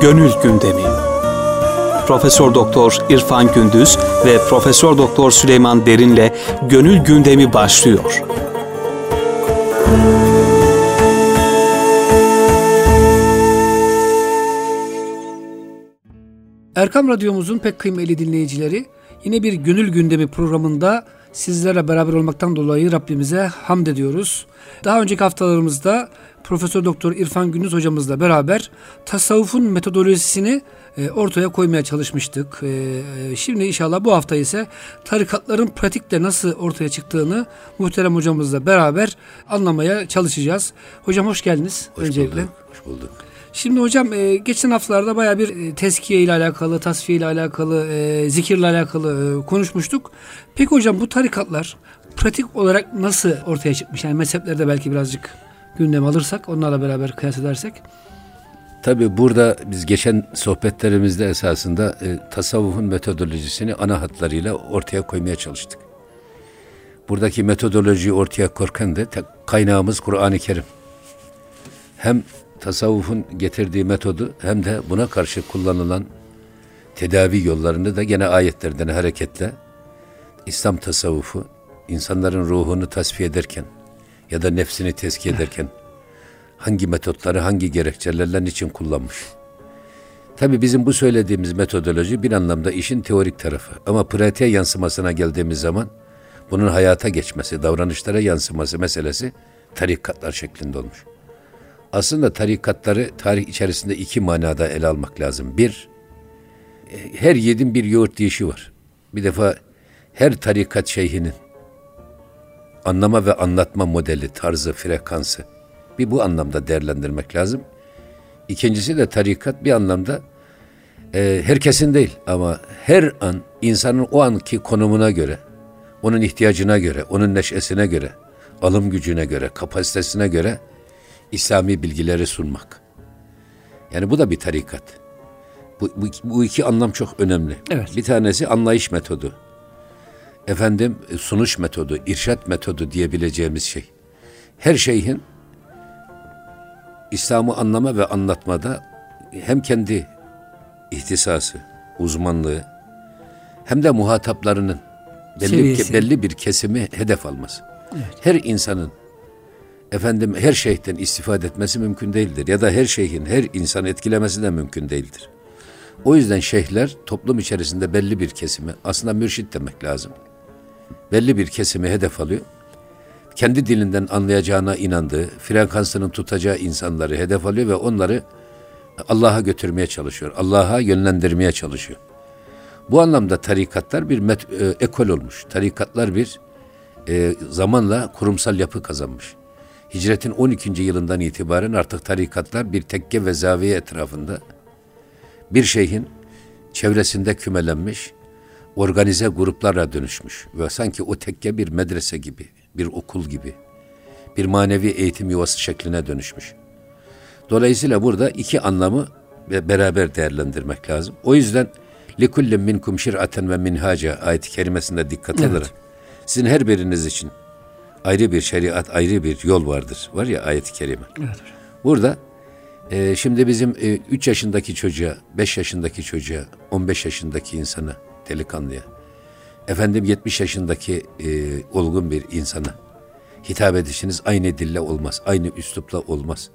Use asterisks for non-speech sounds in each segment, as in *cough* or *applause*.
Gönül Gündemi. Profesör Doktor İrfan Gündüz ve Profesör Doktor Süleyman Derin'le Gönül Gündemi başlıyor. Erkam Radyomuzun pek kıymetli dinleyicileri yine bir Gönül Gündemi programında sizlerle beraber olmaktan dolayı Rabbimize hamd ediyoruz. Daha önceki haftalarımızda Profesör Doktor İrfan Gündüz hocamızla beraber tasavvufun metodolojisini e, ortaya koymaya çalışmıştık. E, e, şimdi inşallah bu hafta ise tarikatların pratikte nasıl ortaya çıktığını muhterem hocamızla beraber anlamaya çalışacağız. Hocam hoş geldiniz hoş öncelikle. Bulduk, hoş bulduk. Şimdi hocam geçen haftalarda baya bir teskiye ile alakalı, tasfiye ile alakalı, zikirle alakalı konuşmuştuk. Peki hocam bu tarikatlar pratik olarak nasıl ortaya çıkmış? Yani mezheplerde belki birazcık gündem alırsak, onlarla beraber kıyas edersek. Tabi burada biz geçen sohbetlerimizde esasında e, tasavvufun metodolojisini ana hatlarıyla ortaya koymaya çalıştık. Buradaki metodolojiyi ortaya korkan da kaynağımız Kur'an-ı Kerim. Hem tasavvufun getirdiği metodu hem de buna karşı kullanılan tedavi yollarını da gene ayetlerden hareketle İslam tasavvufu insanların ruhunu tasfiye ederken ya da nefsini tezkiye ederken hangi metotları hangi gerekçelerle için kullanmış. Tabi bizim bu söylediğimiz metodoloji bir anlamda işin teorik tarafı ama pratiğe yansımasına geldiğimiz zaman bunun hayata geçmesi, davranışlara yansıması meselesi tarikatlar şeklinde olmuş. Aslında tarikatları tarih içerisinde iki manada ele almak lazım. Bir, her yedin bir yoğurt dişi var. Bir defa her tarikat şeyhinin anlama ve anlatma modeli, tarzı, frekansı bir bu anlamda değerlendirmek lazım. İkincisi de tarikat bir anlamda e, herkesin değil ama her an insanın o anki konumuna göre, onun ihtiyacına göre, onun neşesine göre, alım gücüne göre, kapasitesine göre İslami bilgileri sunmak. Yani bu da bir tarikat. Bu, bu, bu iki anlam çok önemli. Evet. Bir tanesi anlayış metodu. Efendim sunuş metodu, irşat metodu diyebileceğimiz şey. Her şeyin İslam'ı anlama ve anlatmada hem kendi ihtisası, uzmanlığı hem de muhataplarının belli, ke, belli bir kesimi hedef alması. Evet. Her insanın efendim her şeyhten istifade etmesi mümkün değildir ya da her şeyhin her insanı etkilemesi de mümkün değildir. O yüzden şeyhler toplum içerisinde belli bir kesimi aslında mürşit demek lazım. Belli bir kesimi hedef alıyor kendi dilinden anlayacağına inandığı, frekansının tutacağı insanları hedef alıyor ve onları Allah'a götürmeye çalışıyor. Allah'a yönlendirmeye çalışıyor. Bu anlamda tarikatlar bir met, e, ekol olmuş. Tarikatlar bir e, zamanla kurumsal yapı kazanmış. Hicretin 12. yılından itibaren artık tarikatlar bir tekke ve zaviye etrafında bir şeyhin çevresinde kümelenmiş, organize gruplara dönüşmüş ve sanki o tekke bir medrese gibi, bir okul gibi, bir manevi eğitim yuvası şekline dönüşmüş. Dolayısıyla burada iki anlamı beraber değerlendirmek lazım. O yüzden likullin minkum şir'aten ve minhaca ayet-i kerimesinde dikkat evet. alarak sizin her biriniz için ayrı bir şeriat, ayrı bir yol vardır. Var ya ayet-i kerime. Evet. Burada e, şimdi bizim e, 3 yaşındaki çocuğa, 5 yaşındaki çocuğa, 15 yaşındaki insana delikanlıya efendim 70 yaşındaki e, olgun bir insana hitap edişiniz aynı dille olmaz, aynı üslupla olmaz.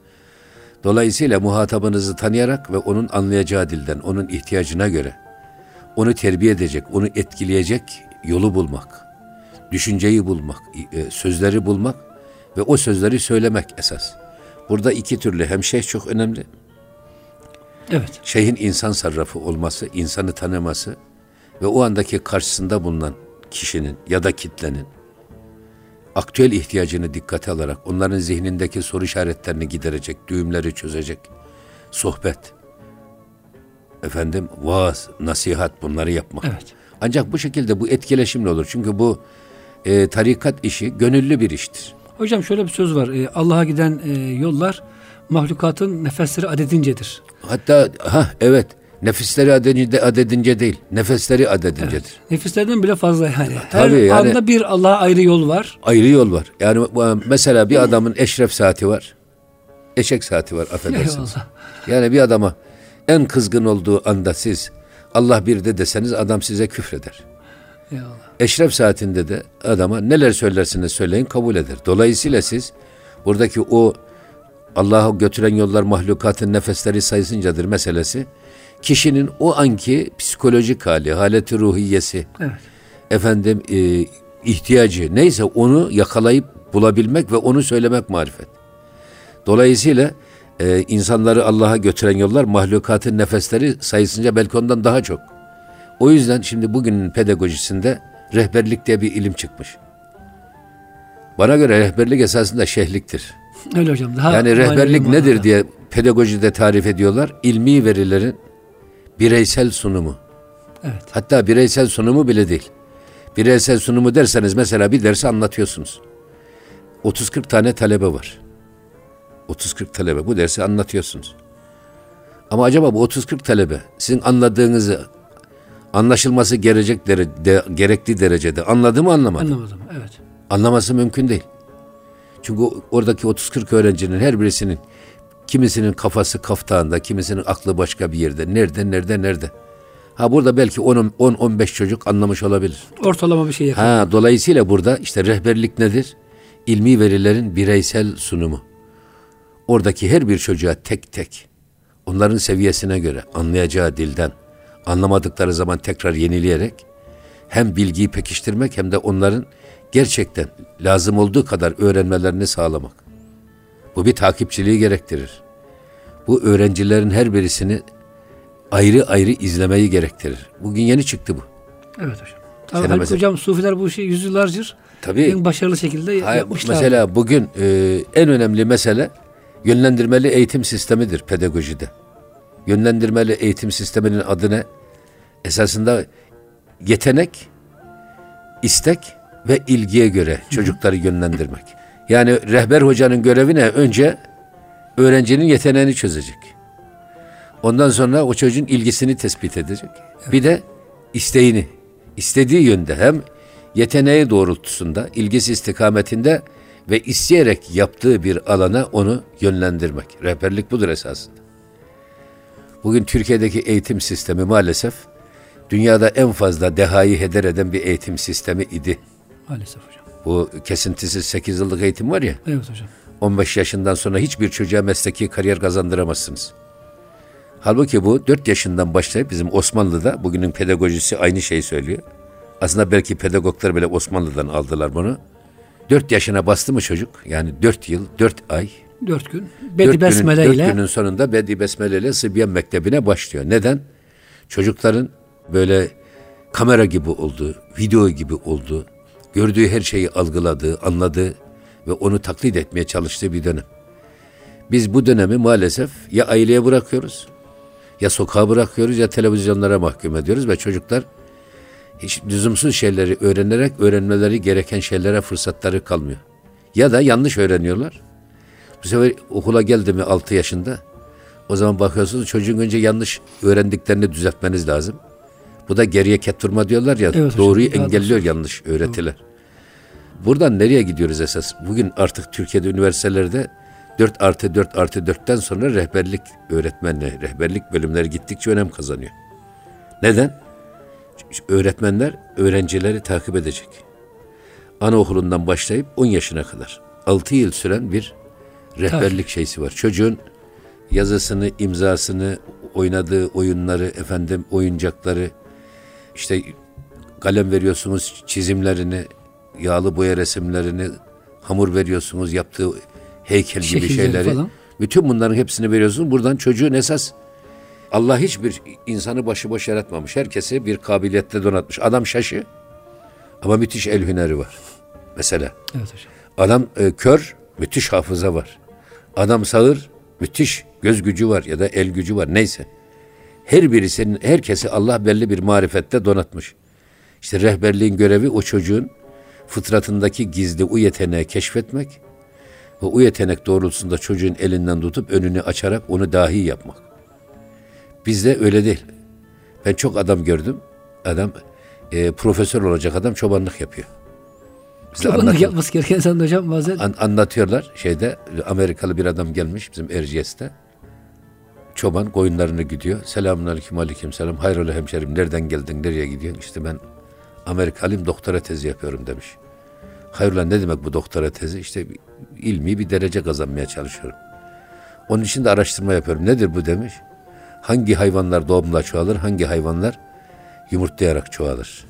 Dolayısıyla muhatabınızı tanıyarak ve onun anlayacağı dilden, onun ihtiyacına göre onu terbiye edecek, onu etkileyecek yolu bulmak, düşünceyi bulmak, e, sözleri bulmak ve o sözleri söylemek esas. Burada iki türlü hem şeyh çok önemli. Evet. Şeyhin insan sarrafı olması, insanı tanıması, ve o andaki karşısında bulunan kişinin ya da kitlenin aktüel ihtiyacını dikkate alarak onların zihnindeki soru işaretlerini giderecek, düğümleri çözecek sohbet, efendim vaaz, nasihat bunları yapmak. Evet. Ancak bu şekilde bu etkileşimli olur. Çünkü bu e, tarikat işi gönüllü bir iştir. Hocam şöyle bir söz var. E, Allah'a giden e, yollar mahlukatın nefesleri adedincedir. Hatta ha evet Nefisleri adedince, adedince değil, nefesleri adedincedir. Evet. Nefislerden bile fazla yani. Her Tabii yani, anda bir Allah'a ayrı yol var. Ayrı yol var. Yani mesela bir adamın eşref saati var. Eşek saati var affedersiniz. Yani bir adama en kızgın olduğu anda siz Allah bir de deseniz adam size küfreder. Eyvallah. Eşref saatinde de adama neler söylersiniz söyleyin kabul eder. Dolayısıyla siz buradaki o Allah'a götüren yollar mahlukatın nefesleri sayısıncadır meselesi. Kişinin o anki psikolojik hali, haleti ruhiyesi, evet. efendim e, ihtiyacı neyse onu yakalayıp bulabilmek ve onu söylemek marifet. Dolayısıyla e, insanları Allah'a götüren yollar mahlukatın nefesleri sayısınca belki ondan daha çok. O yüzden şimdi bugünün pedagojisinde rehberlik diye bir ilim çıkmış. Bana göre rehberlik esasında şehliktir. Öyle hocam. Daha yani rehberlik nedir diye pedagojide tarif ediyorlar. İlmi verilerin bireysel sunumu. Evet. Hatta bireysel sunumu bile değil. Bireysel sunumu derseniz mesela bir dersi anlatıyorsunuz. 30-40 tane talebe var. 30-40 talebe bu dersi anlatıyorsunuz. Ama acaba bu 30-40 talebe sizin anladığınızı anlaşılması gelecek dere, de, gerektiği derecede anladı mı anlamadı? Anlamadım evet. Anlaması mümkün değil. Çünkü oradaki 30-40 öğrencinin her birisinin kimisinin kafası kaftağında, kimisinin aklı başka bir yerde. Nerede, nerede, nerede? Ha burada belki 10-15 çocuk anlamış olabilir. Ortalama bir şey yakın. Ha dolayısıyla burada işte rehberlik nedir? İlmi verilerin bireysel sunumu. Oradaki her bir çocuğa tek tek onların seviyesine göre anlayacağı dilden anlamadıkları zaman tekrar yenileyerek hem bilgiyi pekiştirmek hem de onların gerçekten lazım olduğu kadar öğrenmelerini sağlamak. Bu bir takipçiliği gerektirir. Bu öğrencilerin her birisini ayrı ayrı izlemeyi gerektirir. Bugün yeni çıktı bu. Evet hocam. Tabii Haluk mesela, hocam Sufiler bu işi yüzyıllardır tabii, en başarılı şekilde hayır, yapmışlar. Mesela bugün e, en önemli mesele yönlendirmeli eğitim sistemidir pedagojide. Yönlendirmeli eğitim sisteminin adı ne? Esasında yetenek, istek ve ilgiye göre çocukları yönlendirmek. Yani rehber hocanın görevi ne? Önce öğrencinin yeteneğini çözecek. Ondan sonra o çocuğun ilgisini tespit edecek. Evet. Bir de isteğini, istediği yönde hem yeteneği doğrultusunda, ilgisi istikametinde ve isteyerek yaptığı bir alana onu yönlendirmek. Rehberlik budur esasında. Bugün Türkiye'deki eğitim sistemi maalesef dünyada en fazla dehayı heder eden bir eğitim sistemi idi. Maalesef hocam. Bu kesintisiz 8 yıllık eğitim var ya. Evet hocam. 15 yaşından sonra hiçbir çocuğa mesleki kariyer kazandıramazsınız. Halbuki bu 4 yaşından başlayıp bizim Osmanlı'da bugünün pedagojisi aynı şeyi söylüyor. Aslında belki pedagoglar bile Osmanlı'dan aldılar bunu. 4 yaşına bastı mı çocuk yani 4 yıl 4 ay Dört gün. Bedi dört Besmele günün, ile. Dört günün sonunda Bedi Besmele ile Sıbyan Mektebi'ne başlıyor. Neden? Çocukların böyle kamera gibi olduğu, video gibi olduğu, gördüğü her şeyi algıladığı, anladığı ve onu taklit etmeye çalıştığı bir dönem. Biz bu dönemi maalesef ya aileye bırakıyoruz, ya sokağa bırakıyoruz ya televizyonlara mahkum ediyoruz ve çocuklar hiç lüzumsuz şeyleri öğrenerek öğrenmeleri gereken şeylere fırsatları kalmıyor. Ya da yanlış öğreniyorlar bu sefer okula geldi mi 6 yaşında o zaman bakıyorsunuz çocuğun önce yanlış öğrendiklerini düzeltmeniz lazım. Bu da geriye ketturma diyorlar ya evet, doğruyu hocam, engelliyor doğru. yanlış öğretiler. Doğru. Buradan nereye gidiyoruz esas? Bugün artık Türkiye'de üniversitelerde 4 artı 4 artı 4'ten sonra rehberlik öğretmenliği, rehberlik bölümleri gittikçe önem kazanıyor. Neden? Öğretmenler öğrencileri takip edecek. Anaokulundan başlayıp 10 yaşına kadar 6 yıl süren bir rehberlik Tabii. şeysi var. Çocuğun yazısını, imzasını, oynadığı oyunları, efendim oyuncakları, işte kalem veriyorsunuz çizimlerini, yağlı boya resimlerini, hamur veriyorsunuz yaptığı heykel gibi Şekilleri şeyleri. Falan. Bütün bunların hepsini veriyorsunuz. Buradan çocuğun esas Allah hiçbir insanı başıboş yaratmamış. Herkesi bir kabiliyette donatmış. Adam şaşı ama müthiş el hüneri var. Mesela. Evet hocam. Adam e, kör, müthiş hafıza var. Adam sağır, müthiş göz gücü var ya da el gücü var neyse. Her birisinin, herkesi Allah belli bir marifette donatmış. İşte rehberliğin görevi o çocuğun fıtratındaki gizli o yeteneği keşfetmek ve o yetenek doğrultusunda çocuğun elinden tutup önünü açarak onu dahi yapmak. Bizde öyle değil. Ben çok adam gördüm. Adam e, profesör olacak adam çobanlık yapıyor. Çobanlık yapması gereken sen hocam bazen. An, anlatıyorlar şeyde Amerikalı bir adam gelmiş bizim Erciyes'te. Çoban koyunlarını gidiyor. Selamun aleyküm aleyküm selam. Hayrola hemşerim nereden geldin nereye gidiyorsun? İşte ben Amerikalıyım doktora tezi yapıyorum demiş. Hayrola ne demek bu doktora tezi? İşte ilmi bir derece kazanmaya çalışıyorum. Onun için de araştırma yapıyorum. Nedir bu demiş. Hangi hayvanlar doğumla çoğalır, hangi hayvanlar yumurtlayarak çoğalır.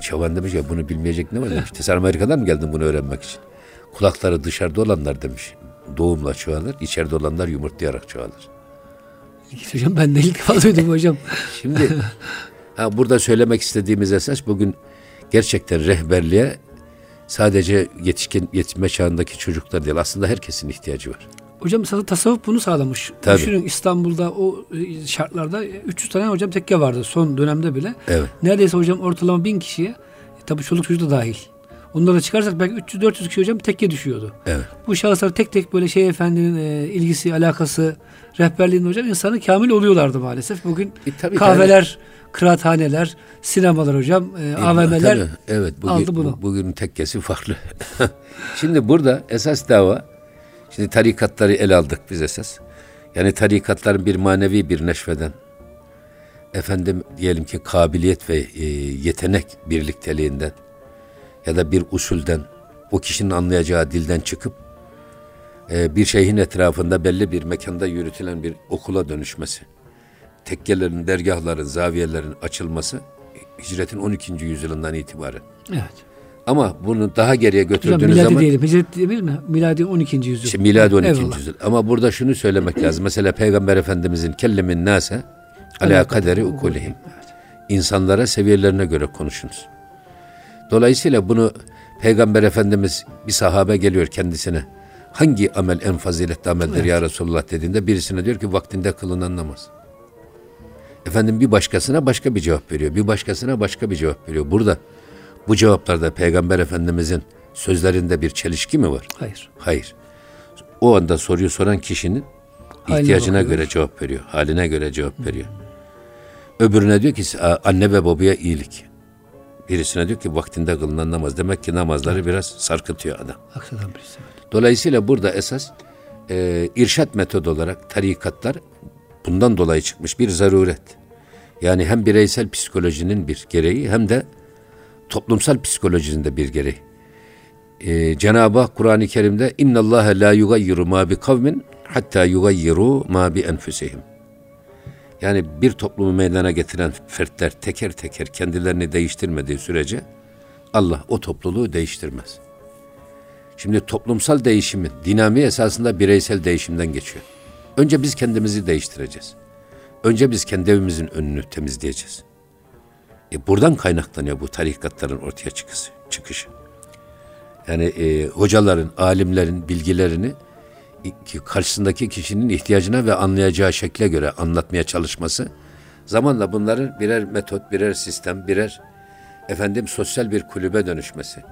Çoban demiş ya bunu bilmeyecek ne var demiş. Sen Amerika'dan mı geldin bunu öğrenmek için? Kulakları dışarıda olanlar demiş. Doğumla çoğalır, içeride olanlar yumurtlayarak çoğalır. Hocam ben de ilk defa duydum hocam. Şimdi *laughs* ha, burada söylemek istediğimiz esas bugün gerçekten rehberliğe sadece yetişkin yetişme çağındaki çocuklar değil aslında herkesin ihtiyacı var. Hocam mesela tasavvuf bunu sağlamış. Tabii. Düşünün İstanbul'da o e, şartlarda 300 tane hocam tekke vardı son dönemde bile. Evet. Neredeyse hocam ortalama bin kişiye e, tabii çoluk çocuk da dahil. Onlara çıkarsak belki 300-400 kişi hocam tekke düşüyordu. Evet. Bu şahıslar tek tek böyle şey efendinin e, ilgisi, alakası, rehberliğinde hocam insanı kamil oluyorlardı maalesef. Bugün e, tabii, kahveler, tabii. kıraathaneler, sinemalar hocam, e, e, AVM'ler tabii, evet, bugün, aldı bunu. Bu, bugün tekkesi farklı. *laughs* Şimdi burada esas dava Şimdi tarikatları el aldık biz esas. Yani tarikatların bir manevi bir neşveden, efendim diyelim ki kabiliyet ve e, yetenek birlikteliğinden ya da bir usulden, o kişinin anlayacağı dilden çıkıp e, bir şeyhin etrafında belli bir mekanda yürütülen bir okula dönüşmesi, tekkelerin, dergahların, zaviyelerin açılması hicretin 12. yüzyılından itibaren. Evet. Ama bunu daha geriye götürdüğünüz Hocam, miladi zaman... diyelim, hicret değil mi? Miladi 12. yüzyıl. İşte miladi 12. Eyvallah. yüzyıl. Ama burada şunu söylemek lazım. Mesela Peygamber Efendimizin kellemin nase ala kaderi ukulihim. İnsanlara seviyelerine göre konuşunuz. Dolayısıyla bunu Peygamber Efendimiz bir sahabe geliyor kendisine. Hangi amel en faziletli ameldir evet. ya Resulullah dediğinde birisine diyor ki vaktinde kılınan namaz. Efendim bir başkasına başka bir cevap veriyor. Bir başkasına başka bir cevap veriyor. Burada bu cevaplarda Peygamber Efendimizin sözlerinde bir çelişki mi var? Hayır. Hayır. O anda soruyu soran kişinin ihtiyacına göre cevap veriyor. Haline göre cevap veriyor. Öbürüne diyor ki anne ve babaya iyilik. Birisine diyor ki vaktinde kılınan namaz. Demek ki namazları evet. biraz sarkıtıyor adam. Aksatan birisi. Dolayısıyla burada esas e, irşat metodu olarak tarikatlar bundan dolayı çıkmış bir zaruret. Yani hem bireysel psikolojinin bir gereği hem de toplumsal psikolojisinde bir gereği. Ee, Cenab-ı Hak Kur'an-ı Kerim'de inna Allah la yugayyiru ma bi kavmin hatta yugayyiru ma bi enfusihim. Yani bir toplumu meydana getiren fertler teker teker kendilerini değiştirmediği sürece Allah o topluluğu değiştirmez. Şimdi toplumsal değişimin dinamiği esasında bireysel değişimden geçiyor. Önce biz kendimizi değiştireceğiz. Önce biz kendi evimizin önünü temizleyeceğiz. E buradan kaynaklanıyor bu tarikatların ortaya çıkışı. Yani e, hocaların, alimlerin bilgilerini karşısındaki kişinin ihtiyacına ve anlayacağı şekle göre anlatmaya çalışması zamanla bunların birer metot, birer sistem, birer efendim sosyal bir kulübe dönüşmesi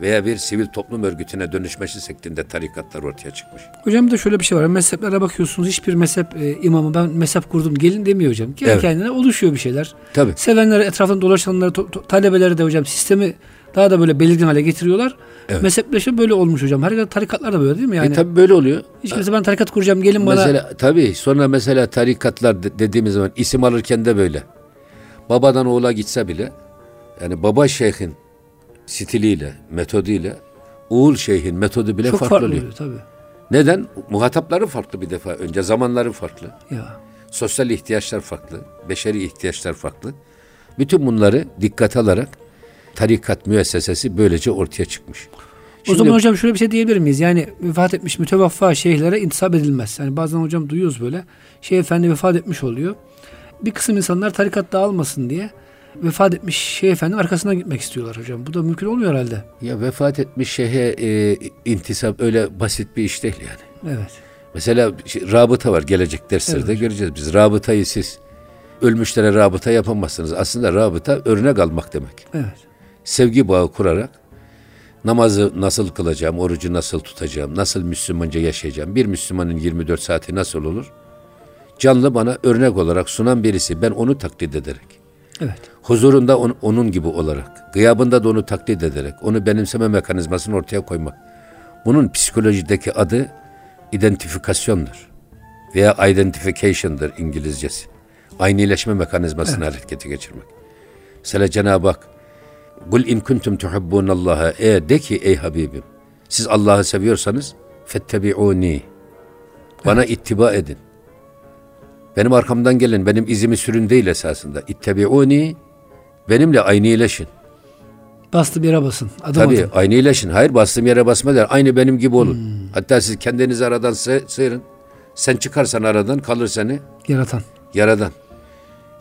veya bir sivil toplum örgütüne dönüşmesi şeklinde tarikatlar ortaya çıkmış. Hocam da şöyle bir şey var. Mezheplere bakıyorsunuz hiçbir mezhep e, imamı ben mezhep kurdum gelin demiyor hocam. Kendi evet. kendine oluşuyor bir şeyler. Tabii. Sevenleri etrafında dolaşanları to, to, talebeleri de hocam sistemi daha da böyle belirgin hale getiriyorlar. Evet. Mezhepleşme böyle olmuş hocam. Her tarikatlar da böyle değil mi? Yani, e tabii böyle oluyor. Hiç kimse ben tarikat kuracağım gelin bana. Mesela tabii sonra mesela tarikatlar dediğimiz zaman isim alırken de böyle. Babadan oğula gitse bile yani baba şeyhin stiliyle, metoduyla Uğur Şeyh'in metodu bile Çok farklı, farklı oluyor. tabii. Neden? Muhatapları farklı bir defa. Önce zamanları farklı. Ya. Sosyal ihtiyaçlar farklı. Beşeri ihtiyaçlar farklı. Bütün bunları dikkat alarak tarikat müessesesi böylece ortaya çıkmış. Şimdi, o zaman hocam şöyle bir şey diyebilir miyiz? Yani vefat etmiş mütevaffa şeyhlere intisap edilmez. Yani bazen hocam duyuyoruz böyle. Şeyh efendi vefat etmiş oluyor. Bir kısım insanlar tarikat dağılmasın diye vefat etmiş şeyh efendi arkasına gitmek istiyorlar hocam. Bu da mümkün olmuyor herhalde. Ya vefat etmiş şeyhe e, intisap öyle basit bir iş değil yani. Evet. Mesela şey, rabıta var gelecek derslerde evet. göreceğiz biz. Rabıtayı siz ölmüşlere rabıta yapamazsınız. Aslında rabıta örnek almak demek. Evet. Sevgi bağı kurarak namazı nasıl kılacağım, orucu nasıl tutacağım, nasıl Müslümanca yaşayacağım, bir Müslümanın 24 saati nasıl olur? Canlı bana örnek olarak sunan birisi ben onu taklit ederek Evet. Huzurunda on, onun gibi olarak, gıyabında da onu taklit ederek, onu benimseme mekanizmasını ortaya koymak. Bunun psikolojideki adı identifikasyondur. veya identification'dır İngilizcesi. Aynileşme mekanizmasını evet. harekete geçirmek. Mesela Cenab-ı Hak Kul in kuntum tuhibbunallaha e de ki ey Habibim siz Allah'ı seviyorsanız fettebi'uni bana evet. ittiba edin. Benim arkamdan gelin, benim izimi sürün değil esasında. İttebi'uni benimle aynileşin. Bastım yere basın. Adım Tabii adım. aynileşin. Hayır bastığım yere basma der. Aynı benim gibi olun. Hmm. Hatta siz kendinizi aradan sıyırın. Sen çıkarsan aradan kalır seni. Yaratan. Yaradan.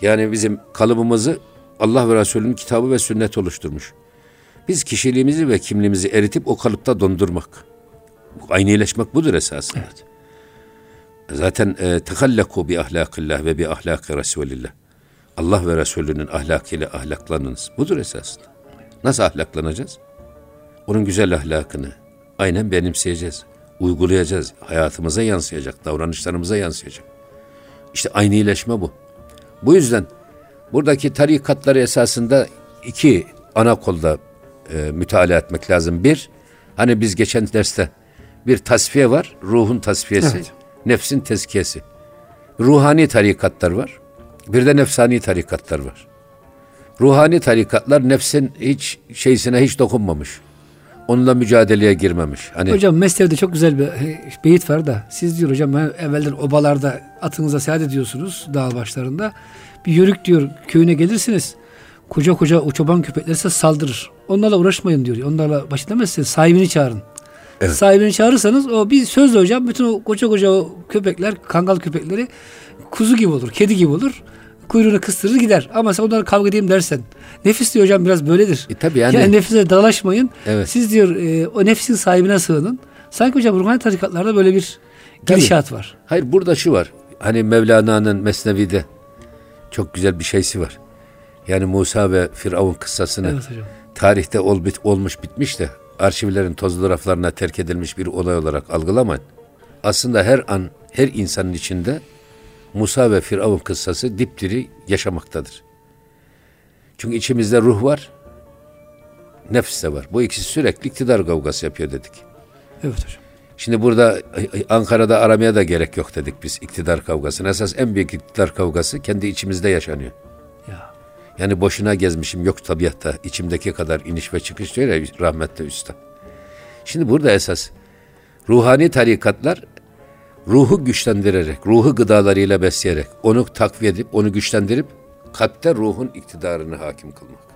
Yani bizim kalıbımızı Allah ve Resulünün kitabı ve sünnet oluşturmuş. Biz kişiliğimizi ve kimliğimizi eritip o kalıpta dondurmak. Aynileşmek budur esasında. Evet. Zaten e, tehallaku bi ahlakillah ve bi ahlaki Resulillah. Allah ve Resulünün ahlakıyla ahlaklanınız. Budur esasında. Nasıl ahlaklanacağız? Onun güzel ahlakını aynen benimseyeceğiz. Uygulayacağız. Hayatımıza yansıyacak, davranışlarımıza yansıyacak. İşte aynileşme bu. Bu yüzden buradaki tarikatları esasında iki ana kolda e, müteala etmek lazım. Bir, hani biz geçen derste bir tasfiye var, ruhun tasfiyesi. Evet. Nefsin tezkiyesi. Ruhani tarikatlar var. Bir de nefsani tarikatlar var. Ruhani tarikatlar nefsin hiç şeysine hiç dokunmamış. Onunla mücadeleye girmemiş. Hani hocam Mesnevi'de çok güzel bir beyit var da siz diyor hocam evvelden obalarda atınıza seyahat ediyorsunuz dağ başlarında. Bir yörük diyor köyüne gelirsiniz. Koca koca o çoban köpekler size saldırır. Onlarla uğraşmayın diyor. Onlarla baş edemezsiniz. Sahibini çağırın. Evet. Sahibini çağırırsanız o bir sözle hocam bütün o koca koca o köpekler, kangal köpekleri kuzu gibi olur, kedi gibi olur. Kuyruğunu kıstırır gider. Ama sen onlarla kavga edeyim dersen. Nefis diyor hocam biraz böyledir. E, tabii yani. yani nefise dalaşmayın. Evet. Siz diyor e, o nefsin sahibine sığının. Sanki hocam ruhani tarikatlarda böyle bir gidişat tabii. var. Hayır burada şu var. Hani Mevlana'nın Mesnevi'de çok güzel bir şeysi var. Yani Musa ve Firavun kıssasını evet hocam. tarihte ol, bit, olmuş bitmiş de arşivlerin tozlu raflarına terk edilmiş bir olay olarak algılamayın. Aslında her an her insanın içinde Musa ve Firavun kıssası dipdiri yaşamaktadır. Çünkü içimizde ruh var, nefs de var. Bu ikisi sürekli iktidar kavgası yapıyor dedik. Evet hocam. Şimdi burada Ankara'da aramaya da gerek yok dedik biz iktidar kavgasını. Esas en büyük iktidar kavgası kendi içimizde yaşanıyor. Ya. Yani boşuna gezmişim yok tabiatta içimdeki kadar iniş ve çıkış diyor ya rahmetli üstad. Şimdi burada esas ruhani tarikatlar ruhu güçlendirerek, ruhu gıdalarıyla besleyerek, onu takviye edip, onu güçlendirip kalpte ruhun iktidarını hakim kılmak.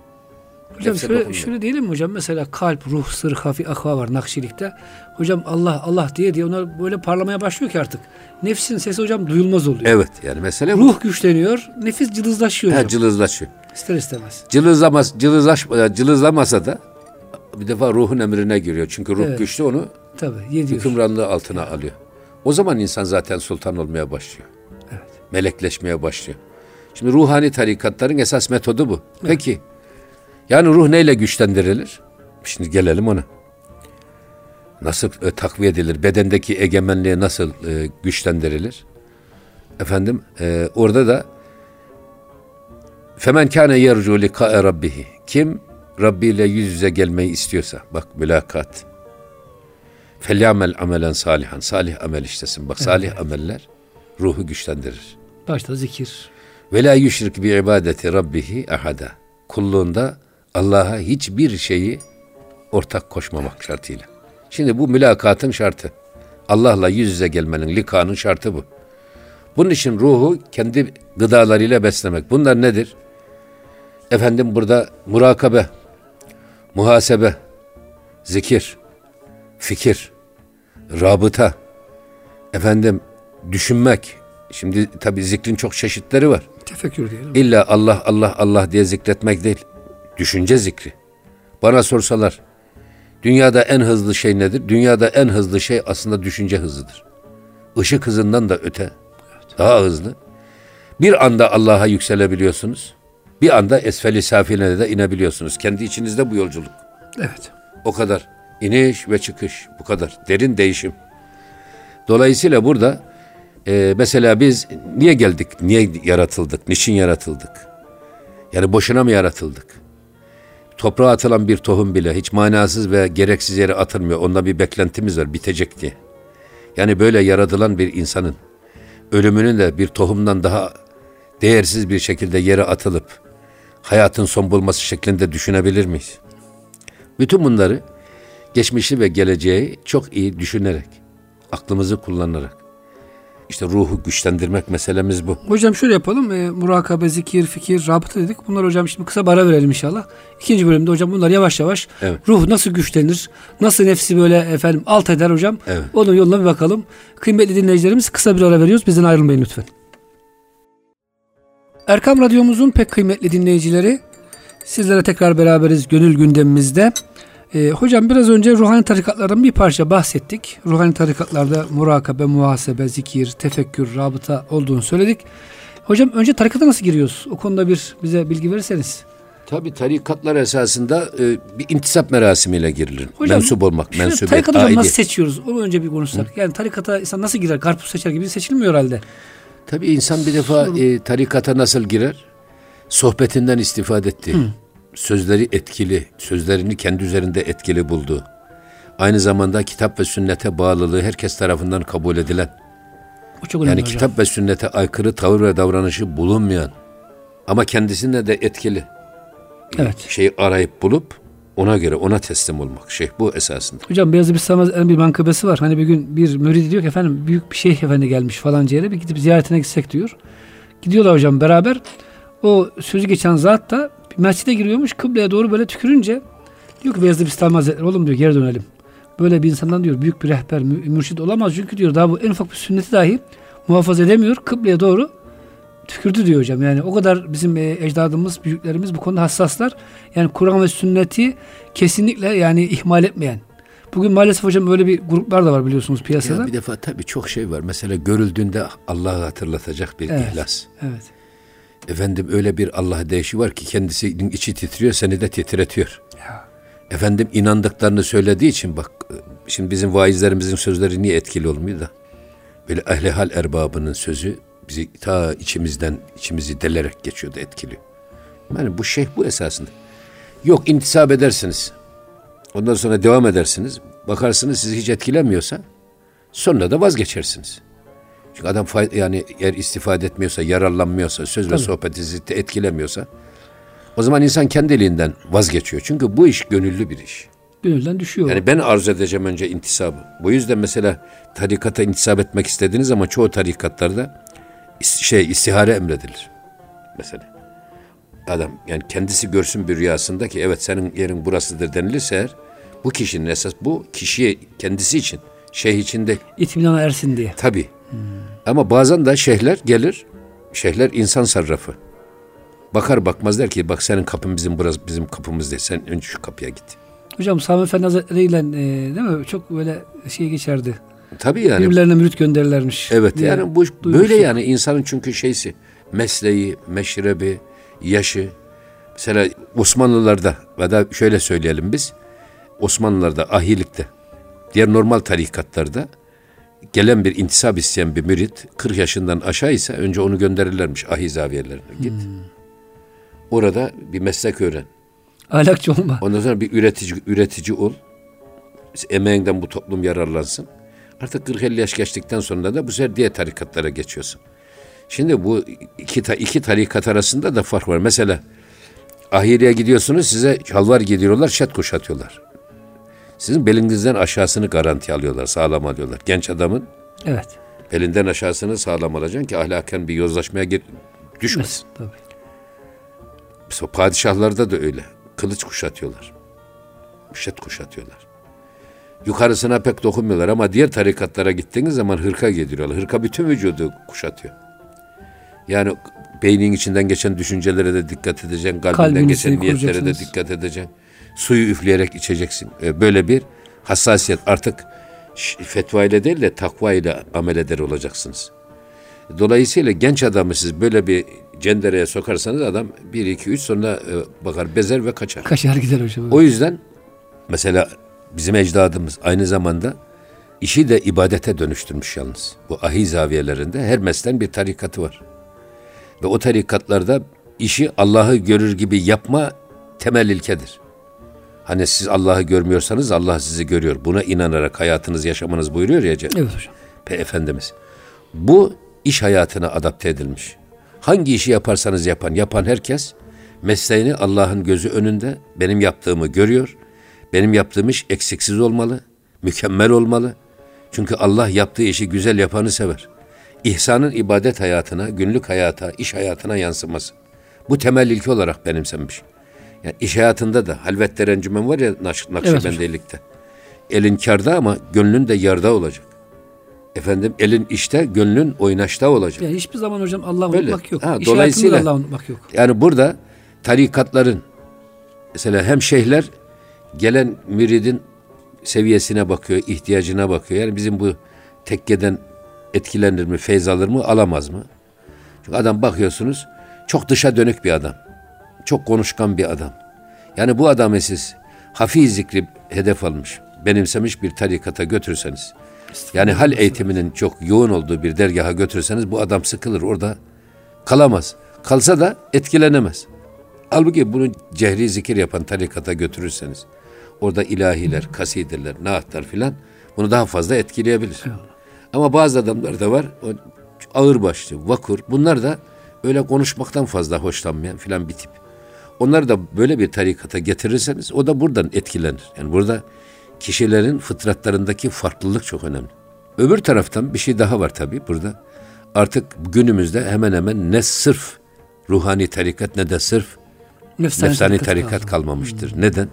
Hocam şöyle, şöyle diyelim mi hocam? Mesela kalp, ruh, sır, hafi, akva var Nakşilik'te. Hocam Allah, Allah diye diye onlar böyle parlamaya başlıyor ki artık. Nefsin sesi hocam duyulmaz oluyor. Evet yani mesele Ruh bu. güçleniyor, nefis cılızlaşıyor hocam. He, cılızlaşıyor. İster istemez. Cılızlamaz, cılızlaş, cılızlamasa da bir defa ruhun emrine giriyor. Çünkü ruh evet. güçlü onu Tabii, hükümranlığı altına evet. alıyor. O zaman insan zaten sultan olmaya başlıyor. Evet. Melekleşmeye başlıyor. Şimdi ruhani tarikatların esas metodu bu. Evet. Peki yani ruh neyle güçlendirilir? Şimdi gelelim ona. Nasıl e, takviye edilir? Bedendeki egemenliğe nasıl e, güçlendirilir? Efendim e, orada da Femen kâne yercu likâe rabbihi. Kim Rabbi ile yüz yüze gelmeyi istiyorsa, bak mülakat. Felyamel amelen salihan. Salih amel işlesin. Bak evet. salih ameller ruhu güçlendirir. Başta zikir. Ve la yüşrik bi ibadeti rabbihi ahada. Kulluğunda Allah'a hiçbir şeyi ortak koşmamak şartıyla. Şimdi bu mülakatın şartı. Allah'la yüz yüze gelmenin, likanın şartı bu. Bunun için ruhu kendi gıdalarıyla beslemek. Bunlar nedir? Efendim burada murakabe, muhasebe, zikir, fikir, rabıta, efendim düşünmek. Şimdi tabi zikrin çok çeşitleri var. Tefekkür diyelim. İlla Allah Allah Allah diye zikretmek değil. Düşünce zikri. Bana sorsalar dünyada en hızlı şey nedir? Dünyada en hızlı şey aslında düşünce hızıdır. Işık hızından da öte. Daha hızlı. Bir anda Allah'a yükselebiliyorsunuz. Bir anda esfeli safiline de inebiliyorsunuz. Kendi içinizde bu yolculuk. Evet. O kadar. İniş ve çıkış. Bu kadar. Derin değişim. Dolayısıyla burada e, mesela biz niye geldik? Niye yaratıldık? Niçin yaratıldık? Yani boşuna mı yaratıldık? Toprağa atılan bir tohum bile hiç manasız ve gereksiz yere atılmıyor. Onda bir beklentimiz var bitecek diye. Yani böyle yaratılan bir insanın ölümünün de bir tohumdan daha değersiz bir şekilde yere atılıp hayatın son bulması şeklinde düşünebilir miyiz? Bütün bunları geçmişi ve geleceği çok iyi düşünerek, aklımızı kullanarak, işte ruhu güçlendirmek meselemiz bu. Hocam şöyle yapalım. E, murakabe, zikir, fikir, rabıta dedik. Bunlar hocam şimdi kısa bara verelim inşallah. İkinci bölümde hocam bunlar yavaş yavaş evet. ruh nasıl güçlenir? Nasıl nefsi böyle efendim alt eder hocam? Evet. Onun yoluna bir bakalım. Kıymetli dinleyicilerimiz kısa bir ara veriyoruz. Bizden ayrılmayın lütfen. Erkam Radyomuzun pek kıymetli dinleyicileri sizlere tekrar beraberiz gönül gündemimizde. E, hocam biraz önce ruhani tarikatlardan bir parça bahsettik. Ruhani tarikatlarda murakabe, muhasebe, zikir, tefekkür, rabıta olduğunu söyledik. Hocam önce tarikata nasıl giriyoruz? O konuda bir bize bilgi verirseniz. Tabi tarikatlar esasında e, bir intisap merasimiyle girilir. Hocam, mensup olmak, mensubiyet, Tarikat hocam nasıl seçiyoruz? Onu önce bir konuşsak. Hı? Yani tarikata insan nasıl girer? Karpuz seçer gibi seçilmiyor herhalde. Tabi insan bir defa e, tarikata nasıl girer? Sohbetinden istifade etti. Hı sözleri etkili, sözlerini kendi üzerinde etkili buldu. Aynı zamanda kitap ve sünnete bağlılığı herkes tarafından kabul edilen. Bu çok yani hocam. kitap ve sünnete aykırı tavır ve davranışı bulunmayan ama kendisine de etkili. Evet. Şeyi arayıp bulup ona göre ona teslim olmak. Şeyh bu esasında. Hocam Beyazı Bistamaz bir mankıbesi var. Hani bir gün bir mürid diyor ki efendim büyük bir şeyh efendi gelmiş falan yere bir gidip ziyaretine gitsek diyor. Gidiyorlar hocam beraber. O sözü geçen zat da mescide giriyormuş kıbleye doğru böyle tükürünce diyor ki Beyazıt Bistami Hazretleri oğlum diyor geri dönelim. Böyle bir insandan diyor büyük bir rehber, mürşid olamaz çünkü diyor daha bu en ufak bir sünneti dahi muhafaza edemiyor. Kıbleye doğru tükürdü diyor hocam. Yani o kadar bizim e, ecdadımız, büyüklerimiz bu konuda hassaslar. Yani Kur'an ve sünneti kesinlikle yani ihmal etmeyen. Bugün maalesef hocam öyle bir gruplar da var biliyorsunuz piyasada. Ya bir defa tabii çok şey var. Mesela görüldüğünde Allah'ı hatırlatacak bir evet, ihlas. Evet. Efendim öyle bir Allah deyişi var ki kendisinin içi titriyor seni de titretiyor. Ya. Efendim inandıklarını söylediği için bak şimdi bizim vaizlerimizin sözleri niye etkili olmuyor da böyle ehli hal erbabının sözü bizi ta içimizden içimizi delerek geçiyordu etkili. Yani bu şeyh bu esasında. Yok intisap edersiniz. Ondan sonra devam edersiniz. Bakarsınız sizi hiç etkilemiyorsa sonra da vazgeçersiniz. Çünkü adam yani eğer istifade etmiyorsa, yararlanmıyorsa, söz Tabii. ve sohbeti etkilemiyorsa o zaman insan kendiliğinden vazgeçiyor. Çünkü bu iş gönüllü bir iş. Gönülden düşüyor. Yani ben arz edeceğim önce intisabı. Bu yüzden mesela tarikata intisap etmek istediğiniz ama çoğu tarikatlarda şey istihare emredilir. Mesela. Adam yani kendisi görsün bir rüyasında ki evet senin yerin burasıdır denilirse eğer bu kişinin esas bu kişiye kendisi için şeyh içinde itminana ersin diye. Tabii. Hmm. Ama bazen de şeyhler gelir. Şeyhler insan sarrafı. Bakar bakmaz der ki bak senin kapın bizim burası bizim kapımız değil. Sen önce şu kapıya git. Hocam Sami Efendi Hazretleri ile e, değil mi? Çok böyle şey geçerdi. Tabii yani. Birbirlerine mürit gönderirlermiş. Evet yani bu duymuştum. böyle yani insanın çünkü şeysi mesleği, meşrebi, yaşı. Mesela Osmanlılarda ya da şöyle söyleyelim biz. Osmanlılarda ahilikte diğer normal tarikatlarda gelen bir intisap isteyen bir mürit 40 yaşından aşağı ise önce onu gönderirlermiş ahi zaviyelerine git. Hmm. Orada bir meslek öğren. Ahlakçı olma. Ondan sonra bir üretici üretici ol. Emeğinden bu toplum yararlansın. Artık 40-50 yaş geçtikten sonra da bu sefer diğer tarikatlara geçiyorsun. Şimdi bu iki, iki tarikat arasında da fark var. Mesela ahireye gidiyorsunuz size çalvar gidiyorlar, şet kuşatıyorlar. Sizin belinizden aşağısını garanti alıyorlar, sağlam alıyorlar. Genç adamın evet. belinden aşağısını sağlam alacaksın ki ahlaken bir yozlaşmaya gir, düşmesin. Evet, tabii. Mesela padişahlarda da öyle. Kılıç kuşatıyorlar. Müşet kuşatıyorlar. Yukarısına pek dokunmuyorlar ama diğer tarikatlara gittiğiniz zaman hırka giydiriyorlar. Hırka bütün vücudu kuşatıyor. Yani beynin içinden geçen düşüncelere de dikkat edeceksin. Kalbinden Kalbinizi geçen niyetlere de dikkat edeceksin suyu üfleyerek içeceksin. E, böyle bir hassasiyet artık fetva ile değil de takva ile amel eder olacaksınız. Dolayısıyla genç adamı siz böyle bir cendereye sokarsanız adam bir iki üç sonra e, bakar bezer ve kaçar. Kaçar gider hocam. O yüzden mesela bizim ecdadımız aynı zamanda işi de ibadete dönüştürmüş yalnız. Bu ahi zaviyelerinde her meslen bir tarikatı var. Ve o tarikatlarda işi Allah'ı görür gibi yapma temel ilkedir. Hani siz Allah'ı görmüyorsanız Allah sizi görüyor. Buna inanarak hayatınızı yaşamanız buyuruyor ya. Evet hocam. Pe Efendimiz. Bu iş hayatına adapte edilmiş. Hangi işi yaparsanız yapan, yapan herkes mesleğini Allah'ın gözü önünde benim yaptığımı görüyor. Benim yaptığım iş eksiksiz olmalı, mükemmel olmalı. Çünkü Allah yaptığı işi güzel yapanı sever. İhsanın ibadet hayatına, günlük hayata, iş hayatına yansıması. Bu temel ilke olarak benimsenmiş. Yani iş hayatında da halvet encümen var ya Nakş Nakşibendilikte. Evet, elin karda ama gönlün de yarda olacak. Efendim elin işte, gönlün oynaşta olacak. Yani hiçbir zaman hocam Allah'ı unutmak yok. Ha, dolayısıyla Allah'ı unutmak yok. Yani burada tarikatların mesela hem şeyhler gelen müridin seviyesine bakıyor, ihtiyacına bakıyor. Yani bizim bu tekkeden etkilenir mi, feyz alır mı, alamaz mı? Çünkü adam bakıyorsunuz çok dışa dönük bir adam. Çok konuşkan bir adam. Yani bu adamı siz hafi zikri hedef almış, benimsemiş bir tarikata götürseniz, yani hal eğitiminin çok yoğun olduğu bir dergaha götürseniz bu adam sıkılır orada kalamaz. Kalsa da etkilenemez. Halbuki bunu cehri zikir yapan tarikata götürürseniz orada ilahiler, kasideler, naatlar filan bunu daha fazla etkileyebilir. Ama bazı adamlar da var ağır başlı, vakur. Bunlar da öyle konuşmaktan fazla hoşlanmayan filan bir tip. Onları da böyle bir tarikata getirirseniz o da buradan etkilenir. Yani burada kişilerin fıtratlarındaki farklılık çok önemli. Öbür taraftan bir şey daha var tabii burada. Artık günümüzde hemen hemen ne sırf ruhani tarikat ne de sırf nefsani, nefsani tarikat, tarikat kalmamıştır. Hmm. Neden?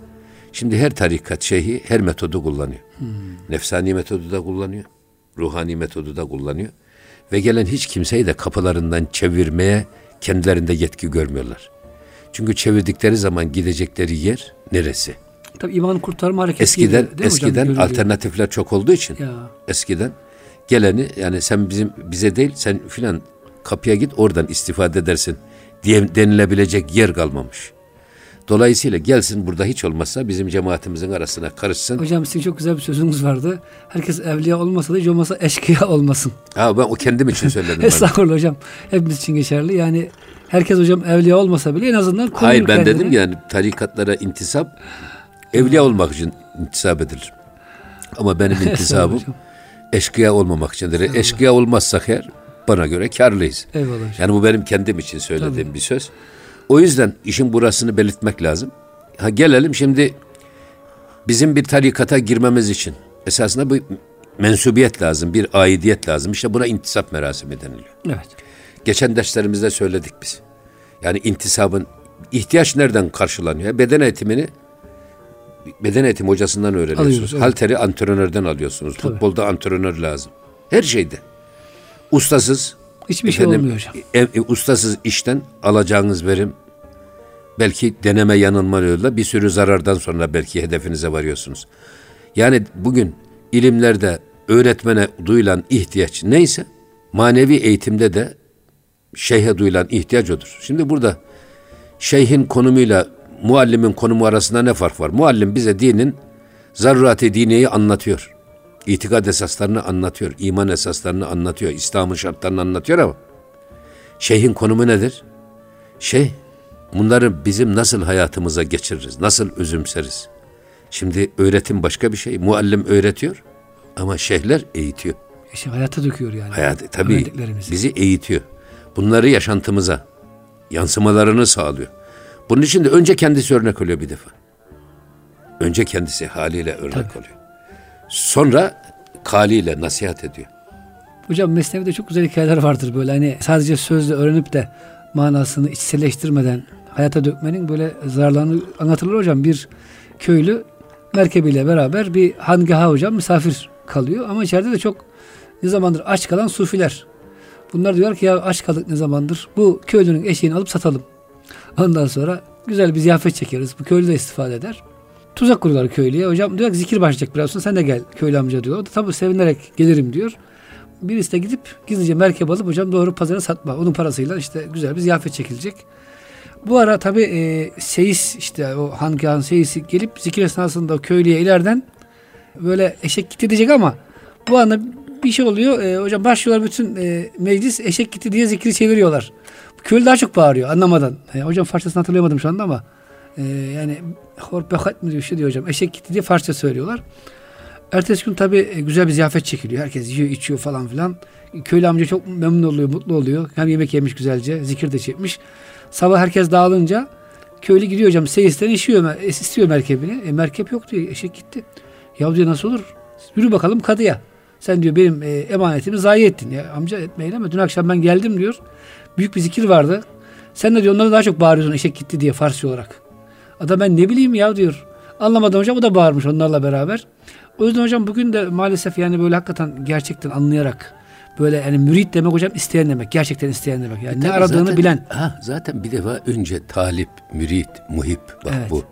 Şimdi her tarikat şeyhi her metodu kullanıyor. Hmm. Nefsani metodu da kullanıyor. Ruhani metodu da kullanıyor. Ve gelen hiç kimseyi de kapılarından çevirmeye kendilerinde yetki görmüyorlar. Çünkü çevirdikleri zaman gidecekleri yer neresi? Tabii iman kurtarma hareketi eskiden gibi, eskiden hocam? alternatifler çok olduğu için ya. eskiden geleni yani sen bizim bize değil sen filan kapıya git oradan istifade edersin diye denilebilecek yer kalmamış. Dolayısıyla gelsin burada hiç olmazsa bizim cemaatimizin arasına karışsın. Hocam sizin çok güzel bir sözünüz vardı. Herkes evliya olmasa da hiç olmazsa eşkıya olmasın. Ha ben o kendim için söyledim. *laughs* Estağfurullah hocam. Hepimiz için geçerli. Yani herkes hocam evliya olmasa bile en azından Hayır ben kendine. dedim yani tarikatlara intisap evliya olmak için intisap edilir. Ama benim *laughs* intisabım eşkıya olmamak içindir. Eşkıya olmazsak her bana göre karlıyız. Eyvallah. Yani bu benim kendim için söylediğim Tabii. bir söz. O yüzden işin burasını belirtmek lazım. Ha gelelim şimdi bizim bir tarikata girmemiz için esasında bu mensubiyet lazım, bir aidiyet lazım. İşte buna intisap merasimi deniliyor. Evet. Geçen derslerimizde söyledik biz. Yani intisabın ihtiyaç nereden karşılanıyor? Beden eğitimini beden eğitim hocasından öğreniyorsunuz. Alıyoruz, evet. Halteri antrenörden alıyorsunuz. Tabii. Futbolda antrenör lazım. Her şeyde. Ustasız hiçbir şey efendim, şey olmuyor hocam. E, e, ustasız işten alacağınız verim belki deneme yanılma yoluyla bir sürü zarardan sonra belki hedefinize varıyorsunuz. Yani bugün ilimlerde öğretmene duyulan ihtiyaç neyse manevi eğitimde de şeyhe duyulan ihtiyaç odur. Şimdi burada şeyhin konumuyla muallimin konumu arasında ne fark var? Muallim bize dinin zarurati diniyi anlatıyor. İtikad esaslarını anlatıyor, iman esaslarını anlatıyor, İslam'ın şartlarını anlatıyor ama şeyhin konumu nedir? Şey, bunları bizim nasıl hayatımıza geçiririz, nasıl özümseriz? Şimdi öğretim başka bir şey. Muallim öğretiyor ama şeyhler eğitiyor. İşte hayata döküyor yani. Hayat, tabii bizi eğitiyor. Bunları yaşantımıza yansımalarını sağlıyor. Bunun için de önce kendisi örnek oluyor bir defa. Önce kendisi haliyle örnek Tabii. oluyor. Sonra kaliyle nasihat ediyor. Hocam Mesnevi'de çok güzel hikayeler vardır böyle hani sadece sözle öğrenip de manasını içselleştirmeden hayata dökmenin böyle zararlarını anlatılır hocam. Bir köylü merkebiyle beraber bir hangaha hocam misafir kalıyor ama içeride de çok ne zamandır aç kalan sufiler. Bunlar diyor ki ya aç kaldık ne zamandır bu köylünün eşeğini alıp satalım. Ondan sonra güzel bir ziyafet çekeriz. Bu köylü de istifade eder. Tuzak kuruyorlar köylüye. Hocam diyor ki zikir başlayacak biraz sonra sen de gel köylü amca diyor. O da tabii sevinerek gelirim diyor. Birisi de gidip gizlice merkep alıp hocam doğru pazara satma. Onun parasıyla işte güzel bir ziyafet çekilecek. Bu ara tabi e, seyis işte o hangi seyisi gelip zikir esnasında köylüye ileriden böyle eşek gitti diyecek ama bu anda bir şey oluyor. E, hocam başlıyorlar bütün e, meclis eşek gitti diye zikri çeviriyorlar. Köylü daha çok bağırıyor anlamadan. E, hocam Farsçasını hatırlayamadım şu anda ama e, yani horbehat mi diyor, şey diyor hocam. Eşek gitti diye Farsça söylüyorlar. Ertesi gün tabii e, güzel bir ziyafet çekiliyor. Herkes yiyor, içiyor falan filan. Köylü amca çok memnun oluyor, mutlu oluyor. Hem yemek yemiş güzelce, zikir de çekmiş. Sabah herkes dağılınca köylü gidiyor hocam seyisten işiyor, istiyor merkebini. E, merkep yok diyor, eşek gitti. Ya diyor nasıl olur? Yürü bakalım kadıya. Sen diyor benim e, emanetimi zayi ettin. Ya amca etmeyin ama dün akşam ben geldim diyor. Büyük bir zikir vardı. Sen de diyor onları daha çok bağırıyorsun eşek gitti diye Farsi olarak. Adam ben ne bileyim ya diyor. Anlamadım hocam o da bağırmış onlarla beraber. O yüzden hocam bugün de maalesef yani böyle hakikaten gerçekten anlayarak böyle yani mürit demek hocam isteyen demek. Gerçekten isteyen demek. Yani e ne aradığını zaten, bilen. Ha, zaten bir defa önce talip, mürit, muhip bak evet. bu.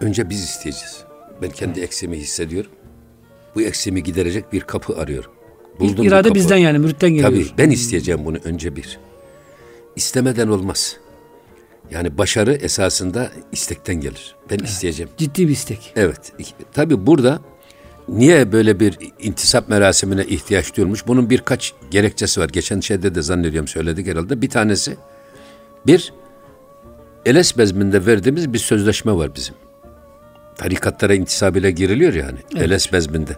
Önce biz isteyeceğiz. Ben kendi evet. eksimi hissediyorum. Bu eksimi giderecek bir kapı arıyorum. Buldum İlk irade bizden yani müritten geliyor. Tabii ben isteyeceğim bunu önce bir. İstemeden olmaz. Yani başarı esasında istekten gelir. Ben evet, isteyeceğim. Ciddi bir istek. Evet. Tabii burada niye böyle bir intisap merasimine ihtiyaç duyulmuş? Bunun birkaç gerekçesi var. Geçen şeyde de zannediyorum söyledik herhalde. Bir tanesi bir Eles bezminde verdiğimiz bir sözleşme var bizim. Tarikatlara intisab ile giriliyor yani. Evet. Eles bezminde.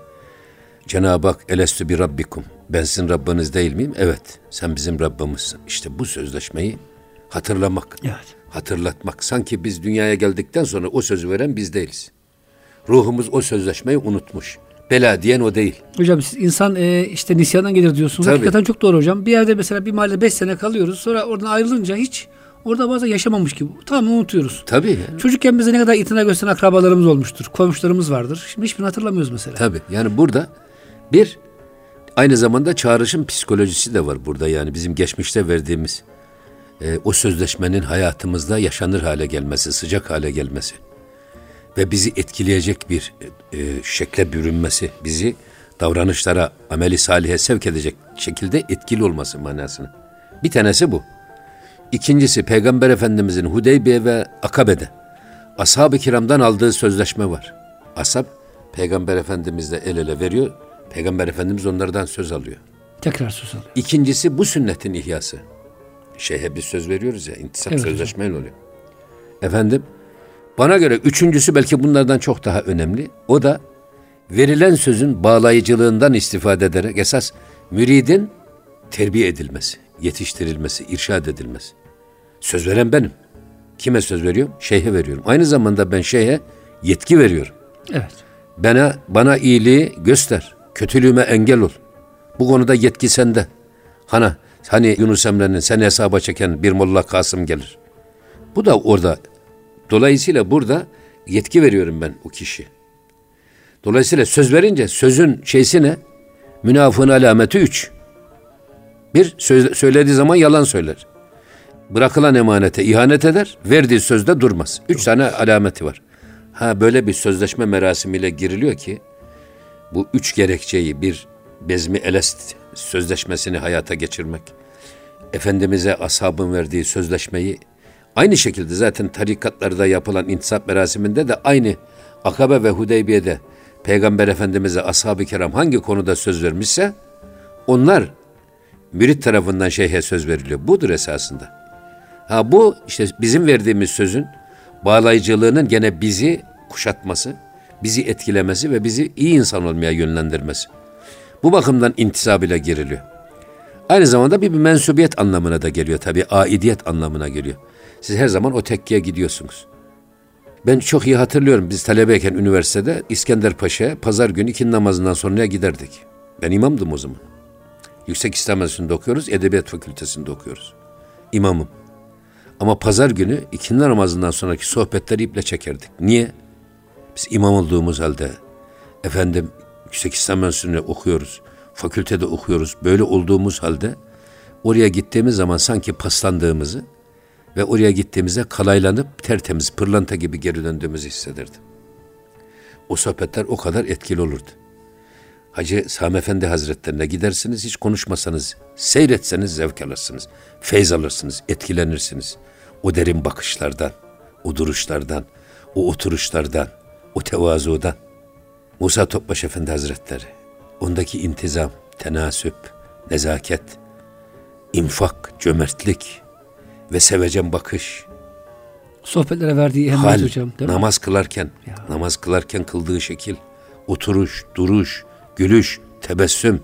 Cenab-ı Hak elestü bir rabbikum. Ben sizin Rabbiniz değil miyim? Evet. Sen bizim Rabbimizsin. İşte bu sözleşmeyi hatırlamak. Evet hatırlatmak. Sanki biz dünyaya geldikten sonra o sözü veren biz değiliz. Ruhumuz o sözleşmeyi unutmuş. Bela diyen o değil. Hocam siz insan e, işte nisyandan gelir diyorsunuz. Tabii. Hakikaten çok doğru hocam. Bir yerde mesela bir mahallede beş sene kalıyoruz. Sonra oradan ayrılınca hiç orada bazen yaşamamış gibi. Tamam unutuyoruz. Tabii. Yani. Çocukken bize ne kadar itina gösteren akrabalarımız olmuştur. Komşularımız vardır. Şimdi hiçbirini hatırlamıyoruz mesela. Tabii. Yani burada bir aynı zamanda çağrışım psikolojisi de var burada. Yani bizim geçmişte verdiğimiz e, o sözleşmenin hayatımızda yaşanır hale gelmesi, sıcak hale gelmesi ve bizi etkileyecek bir e, şekle bürünmesi, bizi davranışlara, ameli salihe sevk edecek şekilde etkili olması manasını. Bir tanesi bu. İkincisi Peygamber Efendimizin Hudeybiye ve Akabe'de ashab-ı kiramdan aldığı sözleşme var. Ashab Peygamber Efendimizle el ele veriyor. Peygamber Efendimiz onlardan söz alıyor. Tekrar söz alıyor. İkincisi bu sünnetin ihyası şeyhe bir söz veriyoruz ya intisap evet. sözleşmeyle oluyor. Efendim bana göre üçüncüsü belki bunlardan çok daha önemli. O da verilen sözün bağlayıcılığından istifade ederek esas müridin terbiye edilmesi, yetiştirilmesi, irşad edilmesi. Söz veren benim. Kime söz veriyorum? Şeyhe veriyorum. Aynı zamanda ben şeyhe yetki veriyorum. Evet. Bana bana iyiliği göster. Kötülüğüme engel ol. Bu konuda yetki sende. Hana Hani Yunus Emre'nin sen hesaba çeken bir Molla Kasım gelir. Bu da orada. Dolayısıyla burada yetki veriyorum ben o kişi. Dolayısıyla söz verince sözün şeysi ne? Münafığın alameti üç. Bir, söz, söylediği zaman yalan söyler. Bırakılan emanete ihanet eder, verdiği sözde durmaz. Üç tane alameti var. Ha böyle bir sözleşme merasimiyle giriliyor ki, bu üç gerekçeyi bir bezmi elest sözleşmesini hayata geçirmek, Efendimiz'e ashabın verdiği sözleşmeyi aynı şekilde zaten tarikatlarda yapılan intisap merasiminde de aynı Akabe ve Hudeybiye'de Peygamber Efendimiz'e ashab-ı kiram hangi konuda söz vermişse onlar mürit tarafından şeyhe söz veriliyor. Budur esasında. Ha bu işte bizim verdiğimiz sözün bağlayıcılığının gene bizi kuşatması, bizi etkilemesi ve bizi iyi insan olmaya yönlendirmesi. Bu bakımdan intisab ile giriliyor. Aynı zamanda bir, bir mensubiyet anlamına da geliyor tabii. Aidiyet anlamına geliyor. Siz her zaman o tekkiye gidiyorsunuz. Ben çok iyi hatırlıyorum biz talebeyken üniversitede İskender Paşa'ya pazar günü iki namazından sonra giderdik. Ben imamdım o zaman. Yüksek İslam Enstitüsü'nde okuyoruz, Edebiyat Fakültesi'nde okuyoruz. İmamım. Ama pazar günü ikindi namazından sonraki sohbetleri iple çekerdik. Niye? Biz imam olduğumuz halde efendim Yüksek İslam Enstitüsü'nde okuyoruz fakültede okuyoruz. Böyle olduğumuz halde oraya gittiğimiz zaman sanki paslandığımızı ve oraya gittiğimizde kalaylanıp tertemiz pırlanta gibi geri döndüğümüzü hissederdim. O sohbetler o kadar etkili olurdu. Hacı Sami Efendi Hazretlerine gidersiniz hiç konuşmasanız, seyretseniz zevk alırsınız, feyz alırsınız, etkilenirsiniz. O derin bakışlardan, o duruşlardan, o oturuşlardan, o tevazudan. Musa Topbaş Efendi Hazretleri ondaki intizam, tenasüp, nezaket, infak, cömertlik ve sevecen bakış. Sohbetlere verdiği ehemmiyet hocam değil namaz mi? kılarken, ya. namaz kılarken kıldığı şekil, oturuş, duruş, gülüş, tebessüm.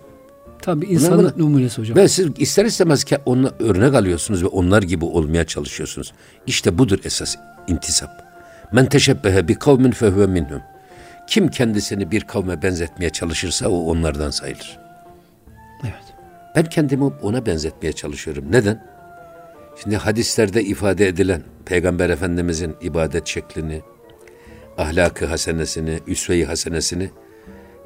Tabii insanlık numunesi hocam. Ve siz ister istemez ki onunla örnek alıyorsunuz ve onlar gibi olmaya çalışıyorsunuz. İşte budur esas intisap. Men teşebbehe bi kavmin fehuve minhum. Kim kendisini bir kavme benzetmeye çalışırsa o onlardan sayılır. Evet. Ben kendimi ona benzetmeye çalışıyorum. Neden? Şimdi hadislerde ifade edilen Peygamber Efendimizin ibadet şeklini, ahlakı hasenesini, üsve-i hasenesini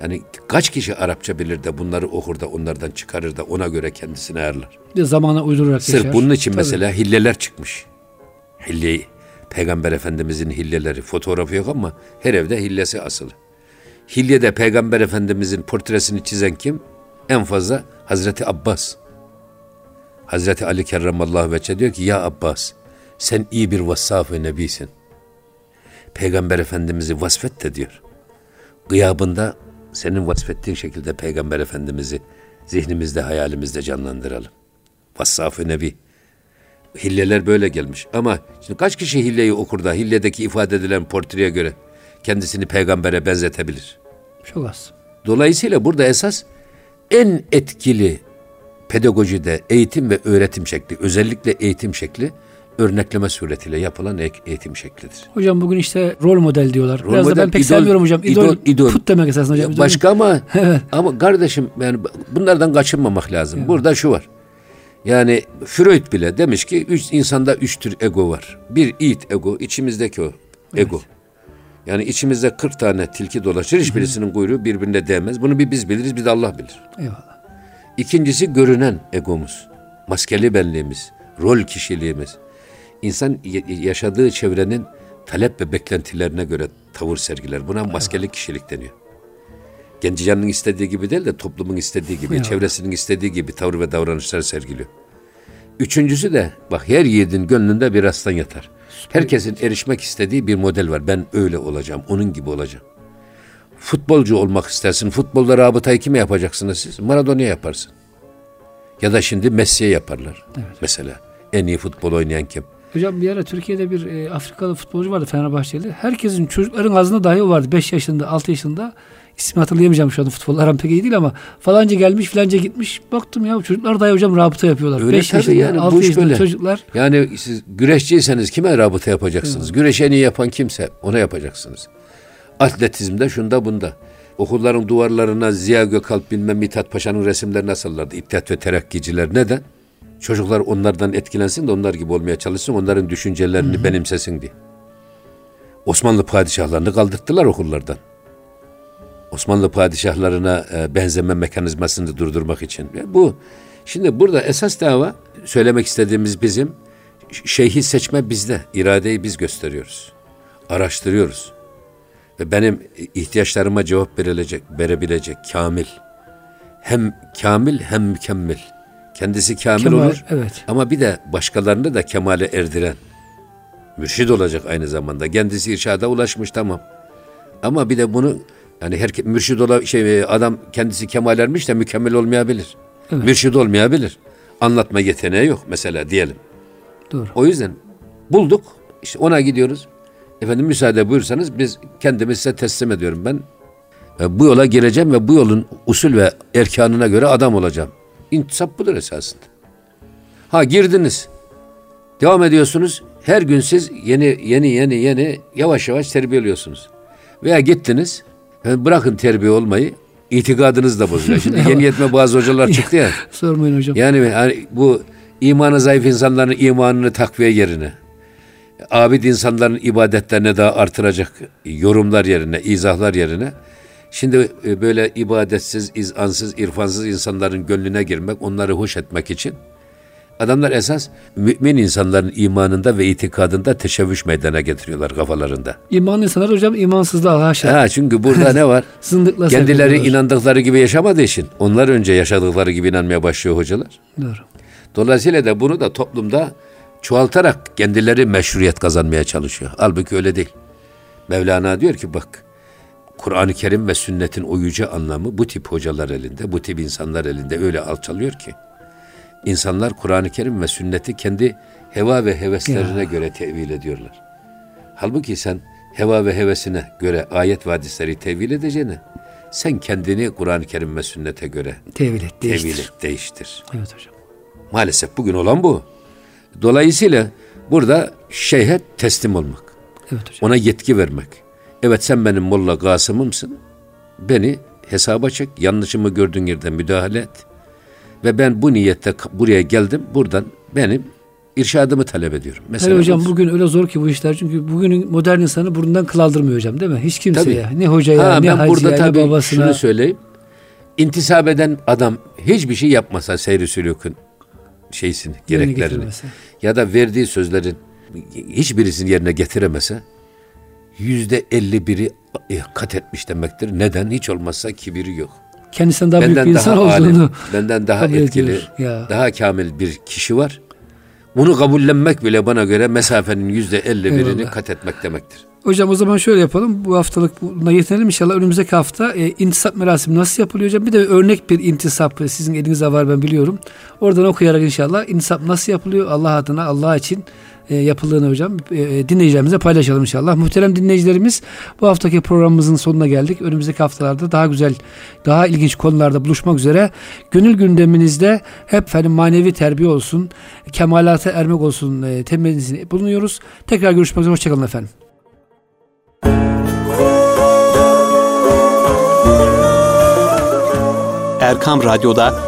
yani kaç kişi Arapça bilir de bunları okur da onlardan çıkarır da ona göre kendisini ayarlar. De zamana uydurarak Sırf yaşar. bunun için Tabii. mesela hilleler çıkmış. Hille, Peygamber Efendimizin hilleleri, fotoğrafı yok ama her evde hillesi asılı. Hilyede Peygamber Efendimizin portresini çizen kim? En fazla Hazreti Abbas. Hazreti Ali Kerramallahu Veçe diyor ki ya Abbas sen iyi bir vassaf ve nebisin. Peygamber Efendimiz'i vasfet de diyor. Gıyabında senin vasfettiğin şekilde Peygamber Efendimiz'i zihnimizde, hayalimizde canlandıralım. Vassaf-ı Nebi. Hilleler böyle gelmiş. Ama şimdi kaç kişi hilleyi okur da hilledeki ifade edilen portreye göre kendisini peygambere benzetebilir? Çok az. Dolayısıyla burada esas en etkili pedagojide eğitim ve öğretim şekli, özellikle eğitim şekli örnekleme suretiyle yapılan eğitim şeklidir. Hocam bugün işte rol model diyorlar. Rol Biraz da model, ben pek idol, sevmiyorum hocam. İdol, idol, idol. put demek esasında hocam. Ya başka ama *laughs* Evet. ama kardeşim yani bunlardan kaçınmamak lazım. Burada şu var. Yani Freud bile demiş ki üç insanda üç tür ego var. Bir it ego, içimizdeki o ego. Yani içimizde 40 tane tilki dolaşır. Hiçbirisinin kuyruğu birbirine değmez. Bunu bir biz biliriz, bir de Allah bilir. Eyvallah. İkincisi görünen egomuz. Maskeli benliğimiz, rol kişiliğimiz. İnsan yaşadığı çevrenin talep ve beklentilerine göre tavır sergiler. Buna maskeli kişilik deniyor. Genci canının istediği gibi değil de toplumun istediği gibi, Ya. çevresinin istediği gibi tavır ve davranışlar sergiliyor. Üçüncüsü de bak her yiğidin gönlünde bir aslan yatar. Herkesin erişmek istediği bir model var. Ben öyle olacağım, onun gibi olacağım. Futbolcu olmak istersin. Futbolda rabıtayı kime yapacaksınız siz? Maradona'ya yaparsın. Ya da şimdi Messi'ye yaparlar. Mesela en iyi futbol oynayan kim? Hocam bir ara Türkiye'de bir e, Afrikalı futbolcu vardı Fenerbahçeli. Herkesin çocukların ağzında dahi o vardı. 5 yaşında, 6 yaşında. İsmi hatırlayamayacağım şu anda futbol aram pek iyi değil ama falanca gelmiş filanca gitmiş. Baktım ya çocuklar dahi hocam rabıta yapıyorlar. Öyle 5 tabii yaşında, yani, 6 bu iş yaşında böyle. çocuklar. Yani siz güreşçiyseniz kime rabıta yapacaksınız? Güreşi en iyi yapan kimse ona yapacaksınız. Atletizmde şunda bunda. Okulların duvarlarına Ziya Gökalp bilmem Mithat Paşa'nın resimlerini asarlardı. İttihat ve terakkiciler. Neden? Çocuklar onlardan etkilensin de onlar gibi olmaya çalışsın. Onların düşüncelerini benimsesin diye. Osmanlı padişahlarını kaldırttılar okullardan. Osmanlı padişahlarına e, benzeme mekanizmasını durdurmak için. Ve bu şimdi burada esas dava söylemek istediğimiz bizim şeyhi seçme bizde. iradeyi biz gösteriyoruz. Araştırıyoruz. Ve benim ihtiyaçlarıma cevap verilecek, verebilecek kamil. Hem kamil hem mükemmel. Kendisi kamil Kemal, olur. evet. Ama bir de başkalarını da kemale erdiren. Mürşid olacak aynı zamanda. Kendisi irşada ulaşmış tamam. Ama bir de bunu yani her mürşid ola şey adam kendisi kemal ermiş de mükemmel olmayabilir. Evet. Mürşid olmayabilir. Anlatma yeteneği yok mesela diyelim. Doğru. O yüzden bulduk. işte ona gidiyoruz. Efendim müsaade buyursanız biz kendimizi size teslim ediyorum ben. E, Bu yola gireceğim ve bu yolun usul ve erkanına göre adam olacağım. İntisap budur esasında. Ha girdiniz. Devam ediyorsunuz. Her gün siz yeni yeni yeni yeni yavaş yavaş terbiyeliyorsunuz. Veya gittiniz. e, Bırakın terbiye olmayı. itikadınız da bozuluyor. Şimdi *laughs* yeni yetme bazı hocalar çıktı ya. *laughs* Sormayın hocam. Yani hani bu imanı zayıf insanların imanını takviye yerine, abid insanların ibadetlerine daha artıracak yorumlar yerine, izahlar yerine, şimdi e, böyle ibadetsiz, izansız, irfansız insanların gönlüne girmek, onları hoş etmek için adamlar esas mümin insanların imanında ve itikadında teşebbüs meydana getiriyorlar kafalarında. İmanlı insanlar hocam imansızlığa haşa. Ha çünkü burada ne var? *laughs* Zındıkla Kendileri inandıkları gibi yaşamadığı için onlar önce yaşadıkları gibi inanmaya başlıyor hocalar. Doğru. Dolayısıyla da bunu da toplumda çoğaltarak kendileri meşruiyet kazanmaya çalışıyor. Halbuki öyle değil. Mevlana diyor ki bak Kur'an-ı Kerim ve sünnetin o yüce anlamı bu tip hocalar elinde, bu tip insanlar elinde öyle alçalıyor ki insanlar Kur'an-ı Kerim ve sünneti kendi heva ve heveslerine göre tevil ediyorlar. Halbuki sen heva ve hevesine göre ayet ve hadisleri tevil edeceğine Sen kendini Kur'an-ı Kerim ve sünnete göre tevil et, değiştir. Tevil et, değiştir. Evet hocam. Maalesef bugün olan bu. Dolayısıyla burada şeyhe teslim olmak. Evet hocam. Ona yetki vermek. Evet sen benim Molla Gasım'ımsın. Beni hesaba çek. Yanlışımı gördüğün yerde müdahale et. Ve ben bu niyette buraya geldim. Buradan benim irşadımı talep ediyorum. Mesela evet hocam bugün öyle zor ki bu işler çünkü bugünün modern insanı burnundan kıl aldırmıyor hocam değil mi? Hiç kimseye tabii. ne hocaya ha, ne ben burada tabii ne babasına. şunu söyleyeyim. İntisap eden adam hiçbir şey yapmasa seyri sülükün şeysini, gereklerini ya da verdiği sözlerin hiçbirisini yerine getiremese yüzde elli biri kat etmiş demektir. Neden? Hiç olmazsa kibiri yok. Kendisinden daha benden büyük bir insan daha olduğunu alim, benden daha etkili, daha kamil bir kişi var. Bunu kabullenmek bile bana göre mesafenin yüzde elli birini kat etmek demektir. Hocam o zaman şöyle yapalım. Bu haftalık buna yetinelim inşallah. Önümüzdeki hafta e, intisap merasimi nasıl yapılıyor hocam? Bir de örnek bir intisap sizin elinizde var ben biliyorum. Oradan okuyarak inşallah intisap nasıl yapılıyor? Allah adına, Allah için e, yapıldığını hocam e, e, dinleyicilerimize paylaşalım inşallah. Muhterem dinleyicilerimiz bu haftaki programımızın sonuna geldik. Önümüzdeki haftalarda daha güzel, daha ilginç konularda buluşmak üzere. Gönül gündeminizde hep efendim manevi terbiye olsun, kemalata ermek olsun e, bulunuyoruz. Tekrar görüşmek üzere. Hoşçakalın efendim. Erkam Radyo'da